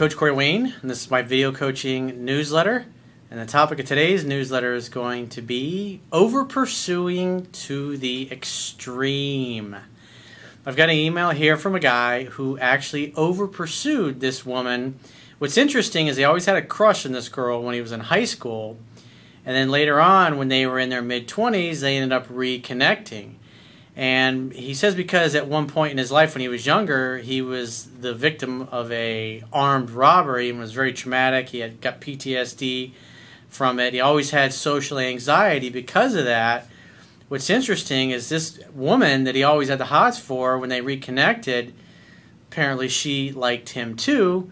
Coach Corey Wayne, and this is my video coaching newsletter. And the topic of today's newsletter is going to be over pursuing to the extreme. I've got an email here from a guy who actually over pursued this woman. What's interesting is he always had a crush on this girl when he was in high school. And then later on, when they were in their mid 20s, they ended up reconnecting. And he says because at one point in his life when he was younger, he was the victim of a armed robbery and was very traumatic. He had got PTSD from it. He always had social anxiety because of that. What's interesting is this woman that he always had the hots for when they reconnected, apparently she liked him too.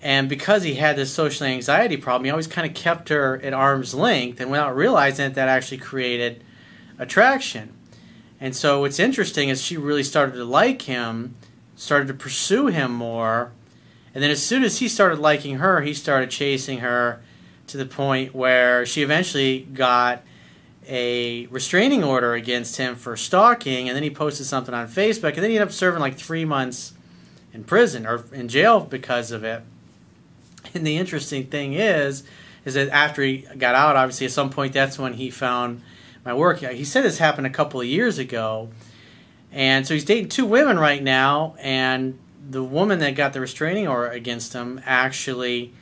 And because he had this social anxiety problem, he always kind of kept her at arm's length and without realizing it, that actually created attraction. And so what's interesting is she really started to like him, started to pursue him more. And then as soon as he started liking her, he started chasing her to the point where she eventually got a restraining order against him for stalking. And then he posted something on Facebook. And then he ended up serving like three months in prison or in jail because of it. And the interesting thing is, is that after he got out, obviously at some point that's when he found my work. He said this happened a couple of years ago, and so he's dating two women right now, and the woman that got the restraining order against him actually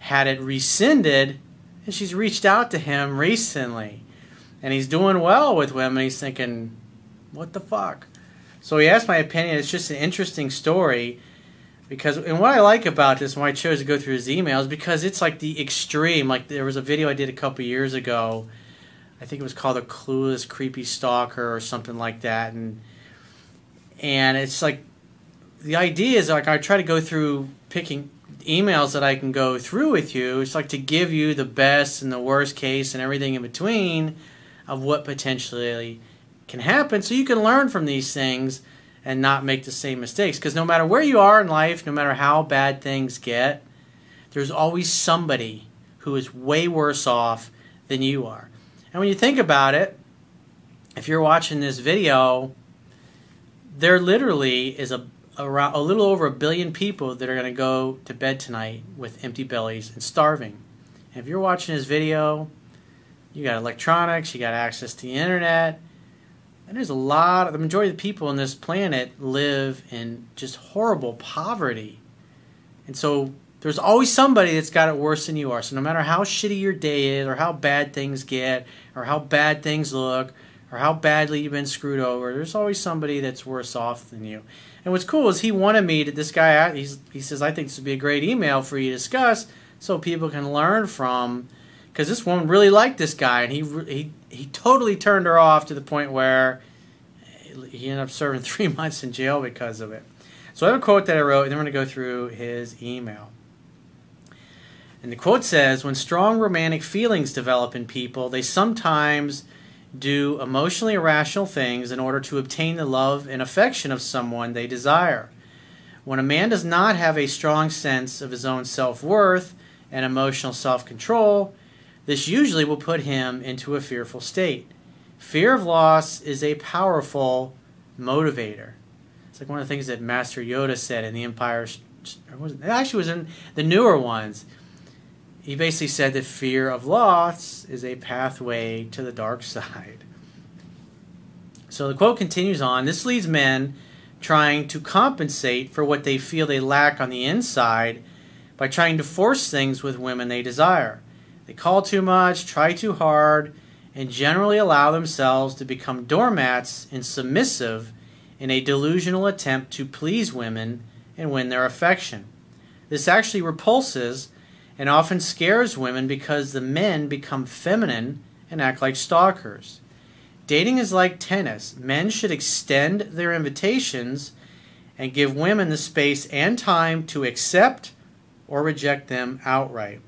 had it rescinded, and she's reached out to him recently, and he's doing well with women. He's thinking, what the fuck? So he asked my opinion. It's just an interesting story because and what I like about this, why I chose to go through his emails, because it's like the extreme. Like there was a video I did a couple years ago I think it was called a clueless creepy stalker or something like that, and and it's like the idea is like I try to go through picking emails that I can go through with you. It's like to give you the best and the worst case and everything in between of what potentially can happen, so you can learn from these things and not make the same mistakes. Because no matter where you are in life, no matter how bad things get, there's always somebody who is way worse off than you are. And when you think about it, if you're watching this video, there literally is a around a little over a billion people that are going to go to bed tonight with empty bellies and starving. And if you're watching this video, you got electronics, you got access to the internet, and there's a lot of the majority of the people on this planet live in just horrible poverty. And so there's always somebody that's got it worse than you are. So no matter how shitty your day is, or how bad things get, or how bad things look, or how badly you've been screwed over, there's always somebody that's worse off than you. And what's cool is he wanted me to this guy. He's, he says I think this would be a great email for you to discuss, so people can learn from. Because this woman really liked this guy, and he he he totally turned her off to the point where he ended up serving three months in jail because of it. So I have a quote that I wrote, and then we're going to go through his email. And the quote says When strong romantic feelings develop in people, they sometimes do emotionally irrational things in order to obtain the love and affection of someone they desire. When a man does not have a strong sense of his own self worth and emotional self control, this usually will put him into a fearful state. Fear of loss is a powerful motivator. It's like one of the things that Master Yoda said in the Empire. It actually was in the newer ones he basically said that fear of loss is a pathway to the dark side. So the quote continues on This leads men trying to compensate for what they feel they lack on the inside by trying to force things with women they desire. They call too much, try too hard, and generally allow themselves to become doormats and submissive in a delusional attempt to please women and win their affection. This actually repulses and often scares women because the men become feminine and act like stalkers. Dating is like tennis. Men should extend their invitations and give women the space and time to accept or reject them outright.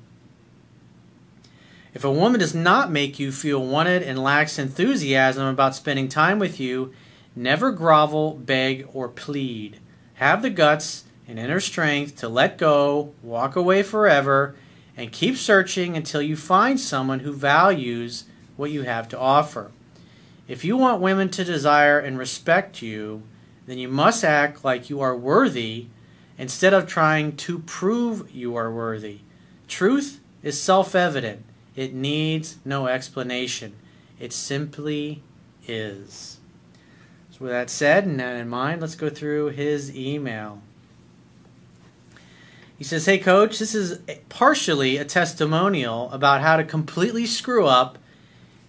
If a woman does not make you feel wanted and lacks enthusiasm about spending time with you, never grovel, beg, or plead. Have the guts and inner strength to let go, walk away forever, and keep searching until you find someone who values what you have to offer. If you want women to desire and respect you, then you must act like you are worthy instead of trying to prove you are worthy. Truth is self evident, it needs no explanation. It simply is. So, with that said and that in mind, let's go through his email. He says, Hey, coach, this is partially a testimonial about how to completely screw up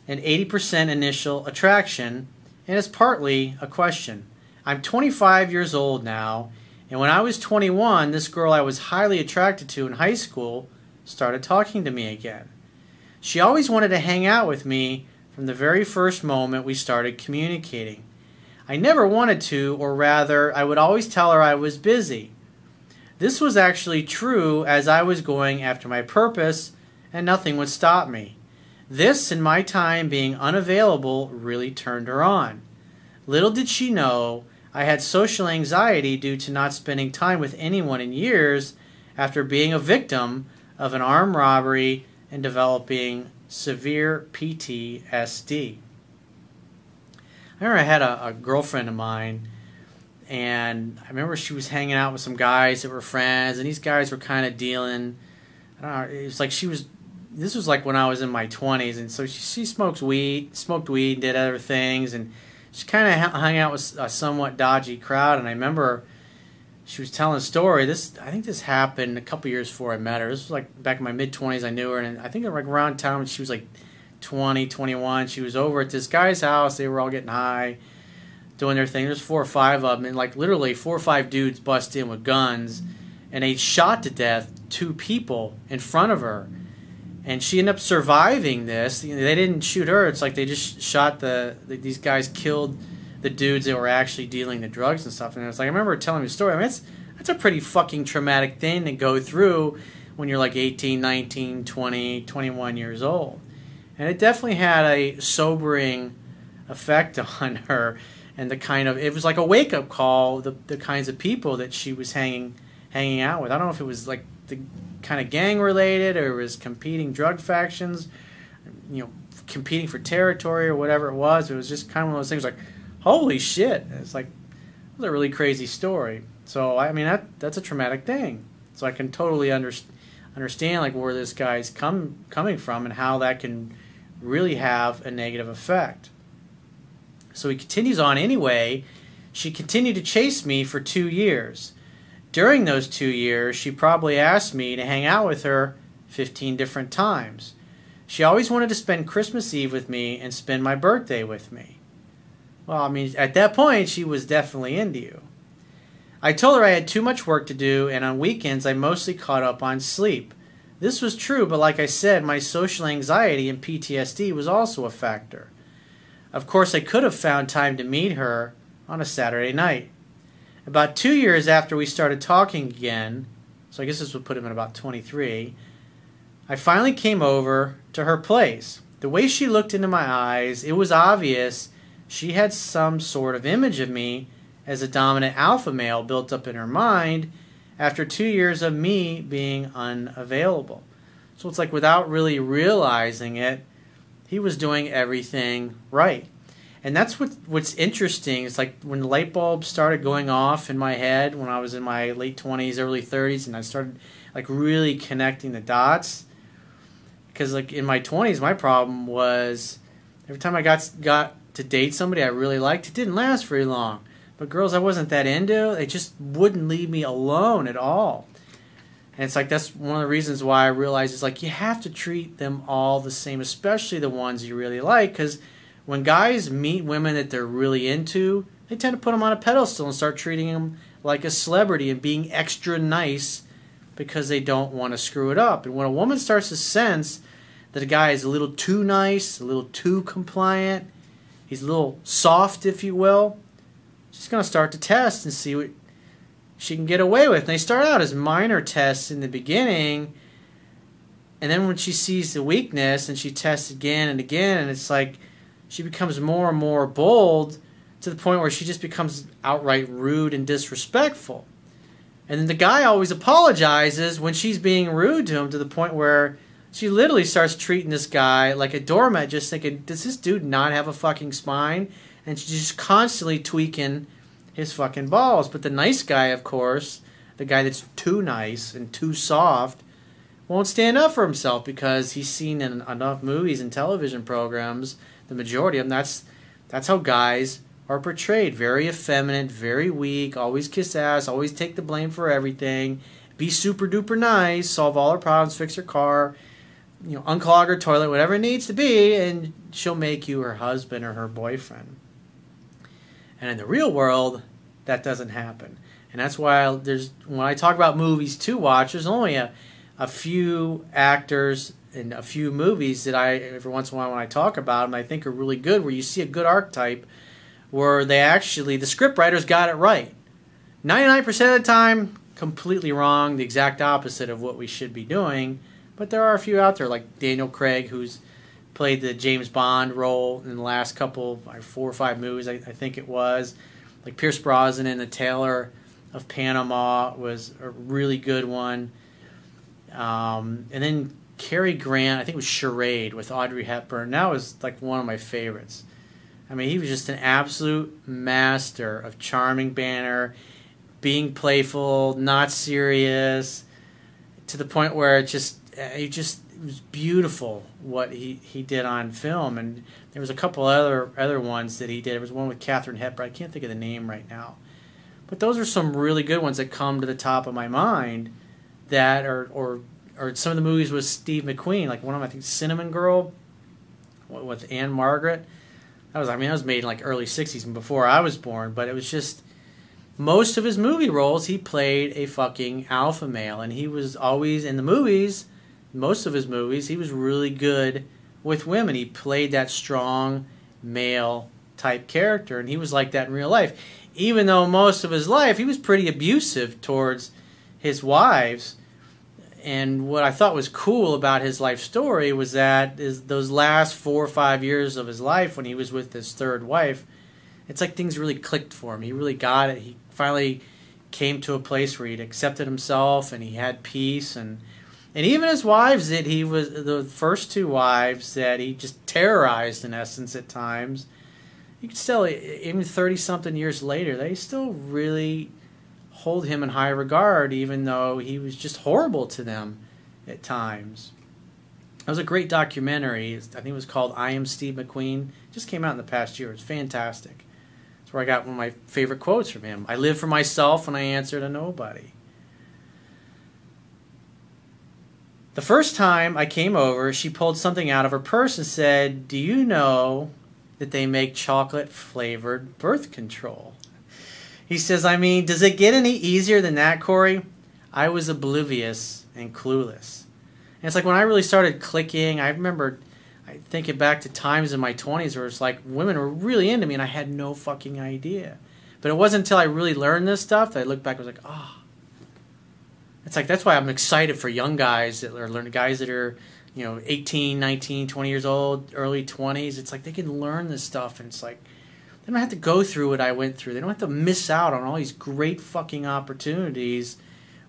an 80% initial attraction, and it's partly a question. I'm 25 years old now, and when I was 21, this girl I was highly attracted to in high school started talking to me again. She always wanted to hang out with me from the very first moment we started communicating. I never wanted to, or rather, I would always tell her I was busy. This was actually true as I was going after my purpose, and nothing would stop me. This and my time being unavailable really turned her on. Little did she know I had social anxiety due to not spending time with anyone in years after being a victim of an armed robbery and developing severe PTSD. I remember I had a, a girlfriend of mine and I remember she was hanging out with some guys that were friends, and these guys were kind of dealing. I don't know. It was like she was. This was like when I was in my twenties, and so she, she smokes weed, smoked weed, did other things, and she kind of hung out with a somewhat dodgy crowd. And I remember she was telling a story. This I think this happened a couple years before I met her. This was like back in my mid twenties. I knew her, and I think like around town she was like 20, 21. She was over at this guy's house. They were all getting high doing their thing. There's four or five of them, and like literally four or five dudes bust in with guns, and they shot to death two people in front of her, and she ended up surviving this. They didn't shoot her. It's like they just shot the, these guys killed the dudes that were actually dealing the drugs and stuff. And it's like I remember telling a story. I mean, it's that's a pretty fucking traumatic thing to go through when you're like 18, 19, 20, 21 years old. And it definitely had a sobering effect on her and the kind of it was like a wake up call the the kinds of people that she was hanging hanging out with. I don't know if it was like the kind of gang related or it was competing drug factions, you know, competing for territory or whatever it was. It was just kind of one of those things like, holy shit! It's like it was a really crazy story. So I mean that that's a traumatic thing. So I can totally understand understand like where this guy's come coming from and how that can really have a negative effect. So he continues on anyway. She continued to chase me for two years. During those two years, she probably asked me to hang out with her 15 different times. She always wanted to spend Christmas Eve with me and spend my birthday with me. Well, I mean, at that point, she was definitely into you. I told her I had too much work to do, and on weekends, I mostly caught up on sleep. This was true, but like I said, my social anxiety and PTSD was also a factor. Of course, I could have found time to meet her on a Saturday night. About two years after we started talking again, so I guess this would put him at about 23, I finally came over to her place. The way she looked into my eyes, it was obvious she had some sort of image of me as a dominant alpha male built up in her mind after two years of me being unavailable. So it's like without really realizing it, he was doing everything right. And that's what what's interesting. It's like when the light bulbs started going off in my head when I was in my late twenties, early thirties, and I started like really connecting the dots. Because like in my twenties, my problem was every time I got got to date somebody I really liked, it didn't last very long. But girls I wasn't that into, they just wouldn't leave me alone at all. And it's like that's one of the reasons why I realized it's like you have to treat them all the same, especially the ones you really like, because when guys meet women that they're really into, they tend to put them on a pedestal and start treating them like a celebrity and being extra nice because they don't want to screw it up. And when a woman starts to sense that a guy is a little too nice, a little too compliant, he's a little soft, if you will, she's going to start to test and see what she can get away with. And they start out as minor tests in the beginning, and then when she sees the weakness and she tests again and again, and it's like she becomes more and more bold to the point where she just becomes outright rude and disrespectful. And then the guy always apologizes when she's being rude to him to the point where she literally starts treating this guy like a doormat, just thinking, does this dude not have a fucking spine? And she's just constantly tweaking his fucking balls. But the nice guy, of course, the guy that's too nice and too soft, won't stand up for himself because he's seen in enough movies and television programs, the majority of them, that's that's how guys are portrayed. Very effeminate, very weak, always kiss ass, always take the blame for everything, be super duper nice, solve all her problems, fix her car, you know, unclog her toilet, whatever it needs to be, and she'll make you her husband or her boyfriend. And in the real world, that doesn't happen. And that's why there's when I talk about movies to watch, there's only a, a few actors and a few movies that I every once in a while when I talk about them I think are really good where you see a good archetype where they actually the script writers got it right. 99% of the time completely wrong, the exact opposite of what we should be doing, but there are a few out there like Daniel Craig who's played the James Bond role in the last couple four or five movies I, I think it was. Like Pierce Brosnan in The Tailor of Panama was a really good one. Um, and then Cary Grant, I think it was Charade with Audrey Hepburn. That was like one of my favorites. I mean, he was just an absolute master of charming banner, being playful, not serious, to the point where it just it just it was beautiful what he, he did on film. And there was a couple other other ones that he did. There was one with Katharine Hepburn. I can't think of the name right now. But those are some really good ones that come to the top of my mind that are or or some of the movies with Steve McQueen, like one of them, I think Cinnamon Girl with Ann-Margret. That was I mean that was made in like early '60s and before I was born, but it was just most of his movie roles he played a fucking alpha male, and he was always in the movies. Most of his movies, he was really good with women. He played that strong male type character, and he was like that in real life even though most of his life he was pretty abusive towards his wives. And what I thought was cool about his life story was that is those last four or five years of his life when he was with his third wife, it's like things really clicked for him. He really got it. He finally came to a place where he'd accepted himself and he had peace and and even his wives that he was the first two wives that he just terrorized in essence at times. You can still even 30 something years later they still really hold him in high regard even though he was just horrible to them at times. It was a great documentary. I think it was called i am steve mcqueen. It just came out in the past year. It's fantastic. It's where i got one of my favorite quotes from him. I live for myself and i answer to nobody the first time i came over she pulled something out of her purse and said do you know that they make chocolate flavored birth control. He says, I mean, does it get any easier than that, Corey? I was oblivious and clueless. And it's like when I really started clicking, I remember I thinking back to times in my 20s where it's like women were really into me and I had no fucking idea. But it wasn't until I really learned this stuff that I looked back and was like, oh. It's like that's why I'm excited for young guys that are learning guys that are you know 18 19 20 years old early 20s it's like they can learn this stuff and it's like they don't have to go through what i went through. They don't have to miss out on all these great fucking opportunities.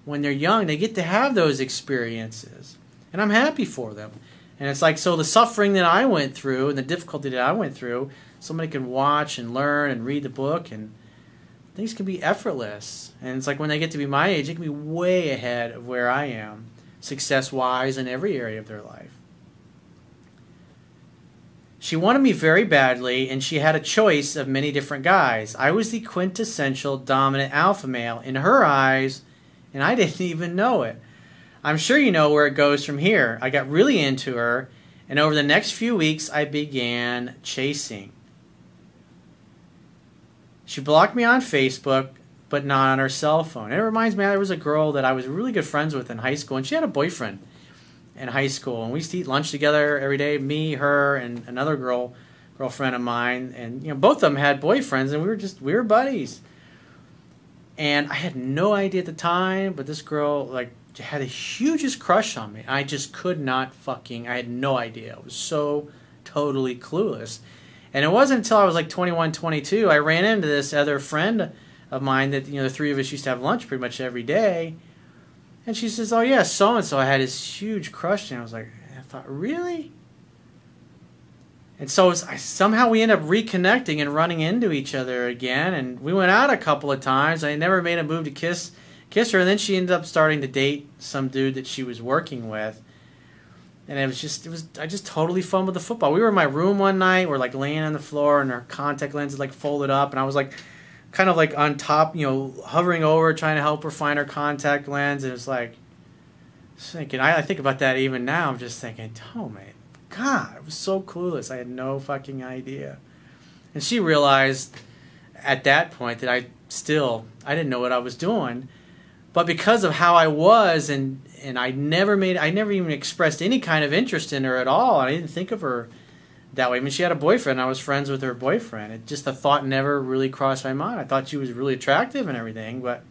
When they're young they get to have those experiences and i'm happy for them. And it's like so the suffering that i went through and the difficulty that i went through somebody can watch and learn and read the book and things can be effortless and it's like when they get to be my age it can be way ahead of where i am success wise in every area of their life. She wanted me very badly, and she had a choice of many different guys. I was the quintessential dominant alpha male in her eyes, and I didn't even know it. I'm sure you know where it goes from here. I got really into her, and over the next few weeks, I began chasing. She blocked me on Facebook, but not on her cell phone. And it reminds me, there was a girl that I was really good friends with in high school, and she had a boyfriend in high school, and we used to eat lunch together every day. Me, her, and another girl, girlfriend of mine, and you know, both of them had boyfriends, and we were just we were buddies. And I had no idea at the time, but this girl like had the hugest crush on me. I just could not fucking. I had no idea. I was so totally clueless. And it wasn't until I was like 21, 22, I ran into this other friend of mine that you know the three of us used to have lunch pretty much every day. And she says, "Oh yeah, so and so." I had this huge crush, and I was like, I thought, really? And so was, I, somehow we end up reconnecting and running into each other again, and we went out a couple of times. I never made a move to kiss kiss her, and then she ended up starting to date some dude that she was working with. And it was just, it was, I just totally fumbled the football. We were in my room one night, we're like laying on the floor, and her contact lenses like folded up, and I was like, kind of like on top, you know, hovering over, trying to help her find her contact lens, and it's like, thinking, I, I think about that even now. I'm just thinking, oh man, God, I was so clueless. I had no fucking idea. And she realized at that point that I still I didn't know what I was doing. But because of how I was and and I never made I never even expressed any kind of interest in her at all. I didn't think of her that way. I mean, she had a boyfriend. I was friends with her boyfriend. It just the thought never really crossed my mind. I thought she was really attractive and everything, but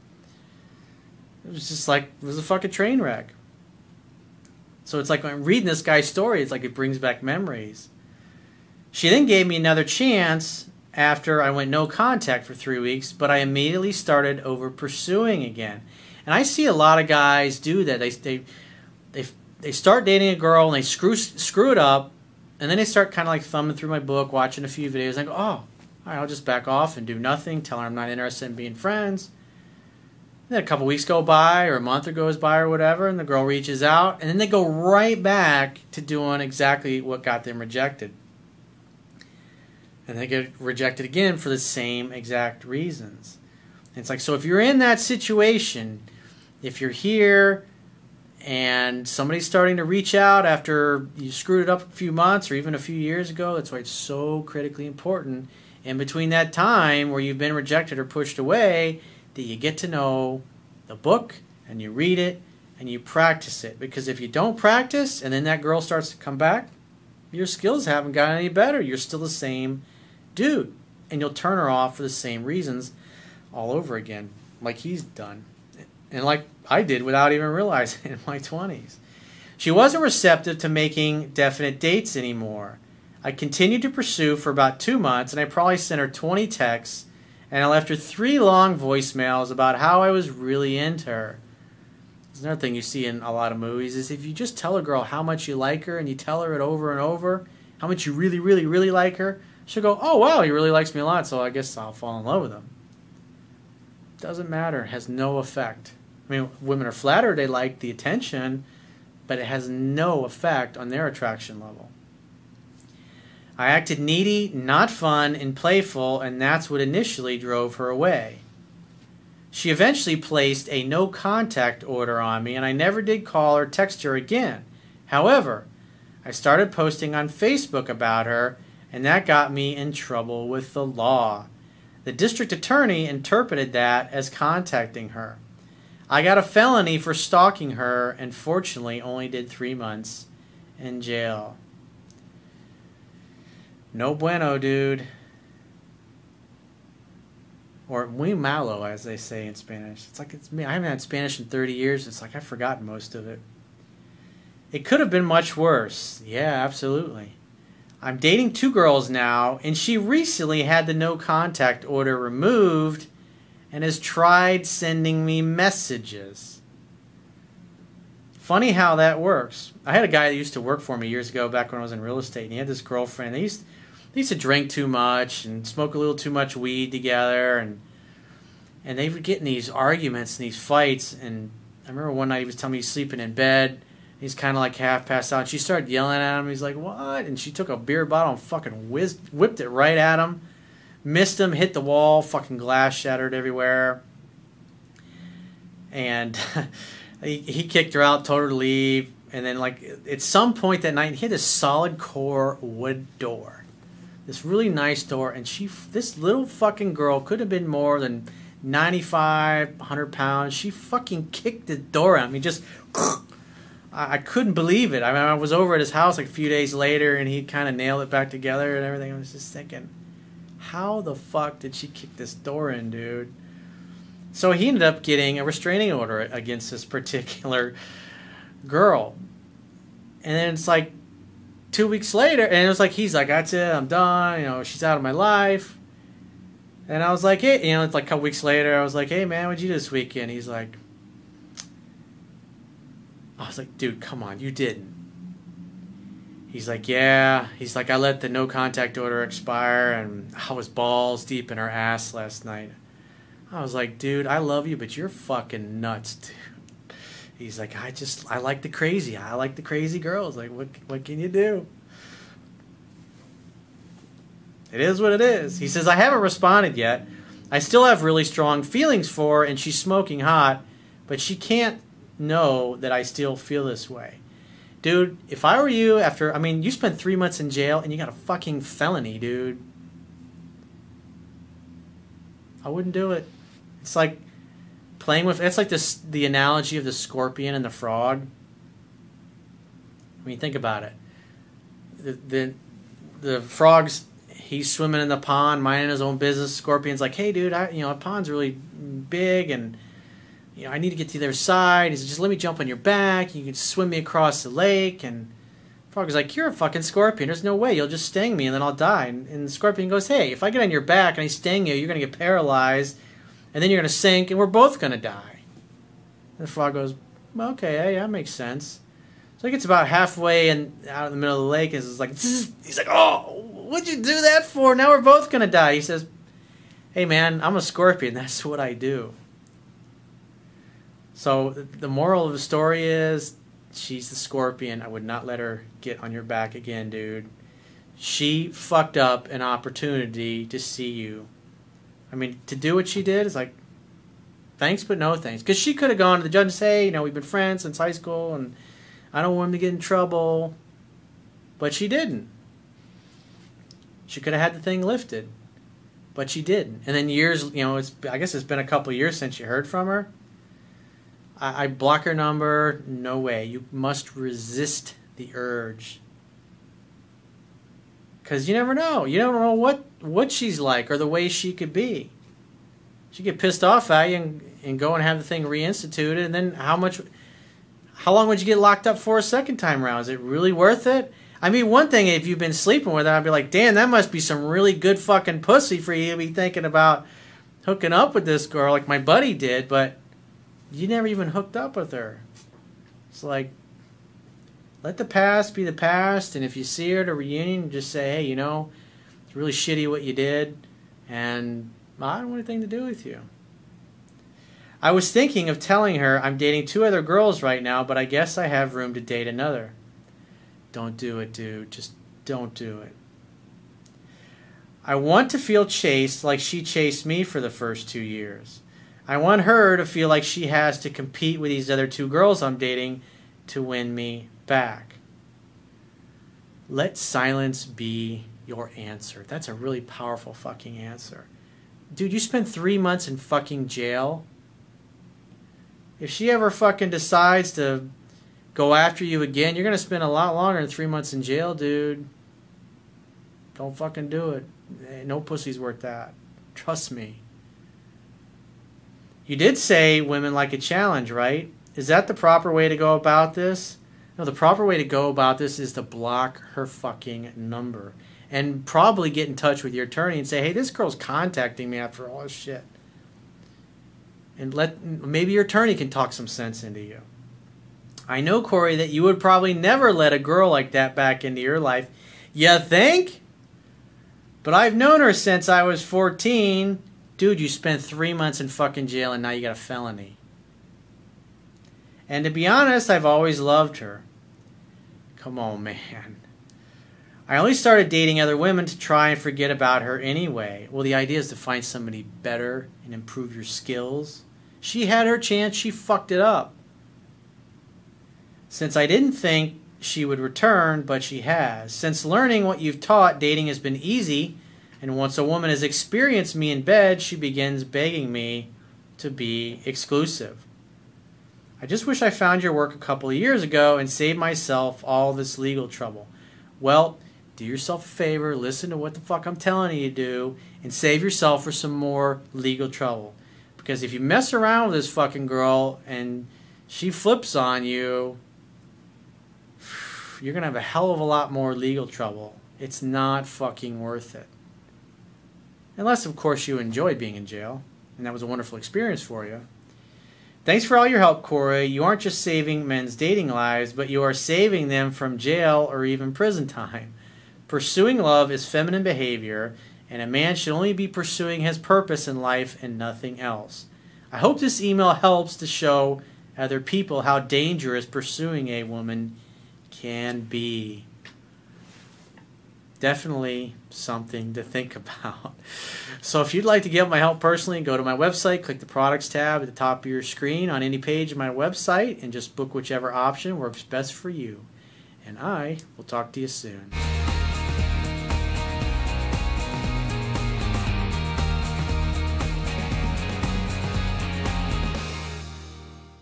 it was just like it was a fucking train wreck. So it's like when I'm reading this guy's story, it's like it brings back memories. She then gave me another chance after I went no contact for three weeks, but I immediately started over pursuing again. And I see a lot of guys do that. They they they they start dating a girl and they screw screw it up, and then they start kind of like thumbing through my book, watching a few videos, and go, oh, all right, I'll just back off and do nothing. Tell her I'm not interested in being friends then a couple weeks go by or a month or goes by or whatever, and the girl reaches out, and then they go right back to doing exactly what got them rejected. And they get rejected again for the same exact reasons. And it's like, so if you're in that situation, if you're here and somebody's starting to reach out after you screwed it up a few months or even a few years ago, that's why it's so critically important. In between that time where you've been rejected or pushed away, that you get to know the book and you read it and you practice it. Because if you don't practice and then that girl starts to come back, your skills haven't gotten any better. You're still the same dude. And you'll turn her off for the same reasons all over again, like he's done. And like I did without even realizing in my 20s. She wasn't receptive to making definite dates anymore. I continued to pursue for about two months, and I probably sent her 20 texts and I left her three long voicemails about how I was really into her. There's another thing you see in a lot of movies is if you just tell a girl how much you like her and you tell her it over and over, how much you really, really, really like her, she'll go, "Oh wow, he really likes me a lot, so I guess I'll fall in love with him." Doesn't matter, has no effect. I mean, women are flattered, they like the attention, but it has no effect on their attraction level. I acted needy, not fun, and playful, and that's what initially drove her away. She eventually placed a no contact order on me, and I never did call or text her again. However, I started posting on Facebook about her, and that got me in trouble with the law. The district attorney interpreted that as contacting her. I got a felony for stalking her, and fortunately only did three months in jail. No bueno, dude. Or muy malo, as they say in Spanish. It's like it's me. I haven't had Spanish in 30 years. It's like I've forgotten most of it. It could have been much worse. Yeah, absolutely. I'm dating two girls now, and she recently had the no contact order removed and has tried sending me messages. Funny how that works. I had a guy that used to work for me years ago back when I was in real estate, and he had this girlfriend. They used they used to drink too much and smoke a little too much weed together and and they would get in these arguments and these fights and I remember one night he was telling me he's sleeping in bed. He's kind of like half passed out. She started yelling at him. He's like, "What?" And she took a beer bottle and fucking whizzed, whipped it right at him. Missed him, hit the wall, fucking glass shattered everywhere. And he, he kicked her out, told her to leave. And then, like, at some point that night, he had a solid core wood door this really nice door, and she, this little fucking girl, could have been more than 95, 100 pounds. She fucking kicked the door out. I mean, just, I, I couldn't believe it. I mean, I was over at his house like a few days later, and he kind of nailed it back together and everything. I was just thinking, how the fuck did she kick this door in, dude? So he ended up getting a restraining order against this particular girl. And then it's like two weeks later, and it was like he's like, "That's it, I'm done." You know, she's out of my life. And I was like, "Hey," you know, it's like a couple weeks later, I was like, "Hey, man, what'd you do this weekend?" He's like, I was like, "Dude, come on, you didn't." He's like, "Yeah." He's like, "I let the no contact order expire, and I was balls deep in her ass last night." I was like, dude, I love you, but you're fucking nuts, dude. He's like, I just, I like the crazy. I like the crazy girls. Like, what, what can you do? It is what it is. He says, I haven't responded yet. I still have really strong feelings for her, and she's smoking hot, but she can't know that I still feel this way. Dude, if I were you after, I mean, you spent three months in jail and you got a fucking felony, dude. I wouldn't do it. It's like playing with, it's like this, the analogy of the scorpion and the frog. I mean, think about it. The, the, the frog's he's swimming in the pond, minding his own business. Scorpion's like, "Hey, dude, I, you know, a pond's really big, and you know, I need to get to the other side." He says, "Just let me jump on your back. You can swim me across the lake." And Frog is like, "You're a fucking scorpion. There's no way you'll just sting me, and then I'll die." And, and the scorpion goes, "Hey, if I get on your back and I sting you, you're gonna get paralyzed, and then you're gonna sink, and we're both gonna die." And the frog goes, "Okay, yeah, yeah, that makes sense." So he gets about halfway and out in the middle of the lake, and it's like, he's like, "Oh, what'd you do that for? Now we're both gonna die. He says, Hey man, I'm a scorpion. That's what I do. So the moral of the story is she's the scorpion. I would not let her get on your back again, dude. She fucked up an opportunity to see you. I mean, to do what she did is like, thanks, but no thanks. Because she could have gone to the judge and say, you know, we've been friends since high school and I don't want him to get in trouble. But she didn't. She could have had the thing lifted, but she didn't. And then years, you know, it's I guess it's been a couple years since you heard from her. I, I block her number. No way. You must resist the urge. Cause you never know. You don't know what what she's like or the way she could be. She get pissed off at you and, and go and have the thing reinstituted, and then how much? How long would you get locked up for a second time around? Is it really worth it? I mean, one thing if you've been sleeping with her, I'd be like, damn, that must be some really good fucking pussy for you to be thinking about hooking up with this girl like my buddy did, but you never even hooked up with her. It's like, let the past be the past, and if you see her at a reunion, just say, hey, you know, it's really shitty what you did, and I don't want anything to do with you. I was thinking of telling her I'm dating two other girls right now, but I guess I have room to date another. Don't do it, dude. Just don't do it. I want to feel chased like she chased me for the first two years. I want her to feel like she has to compete with these other two girls I'm dating to win me back. Let silence be your answer. That's a really powerful fucking answer. Dude, you spent three months in fucking jail. If she ever fucking decides to go after you again, you're going to spend a lot longer than three months in jail, dude. Don't fucking do it. Eh, no pussy's worth that. Trust me. You did say women like a challenge, right? Is that the proper way to go about this? No, the proper way to go about this is to block her fucking number. And probably get in touch with your attorney and say, hey, this girl's contacting me after all this shit. And let maybe your attorney can talk some sense into you. I know, Corey, that you would probably never let a girl like that back into your life. You think? But I've known her since I was 14. Dude, you spent three months in fucking jail and now you got a felony. And to be honest, I've always loved her. Come on, man. I only started dating other women to try and forget about her anyway. Well, the idea is to find somebody better and improve your skills. She had her chance, she fucked it up. Since I didn't think she would return, but she has. Since learning what you've taught, dating has been easy, and once a woman has experienced me in bed, she begins begging me to be exclusive. I just wish I found your work a couple of years ago and saved myself all this legal trouble. Well, do yourself a favor, listen to what the fuck I'm telling you to do, and save yourself for some more legal trouble. Because if you mess around with this fucking girl and she flips on you, you're going to have a hell of a lot more legal trouble. It's not fucking worth it. Unless, of course, you enjoyed being in jail, and that was a wonderful experience for you. Thanks for all your help, Corey. You aren't just saving men's dating lives, but you are saving them from jail or even prison time. Pursuing love is feminine behavior, and a man should only be pursuing his purpose in life and nothing else. I hope this email helps to show other people how dangerous pursuing a woman can be. Definitely something to think about. So, if you'd like to get my help personally, go to my website, click the products tab at the top of your screen on any page of my website, and just book whichever option works best for you. And I will talk to you soon.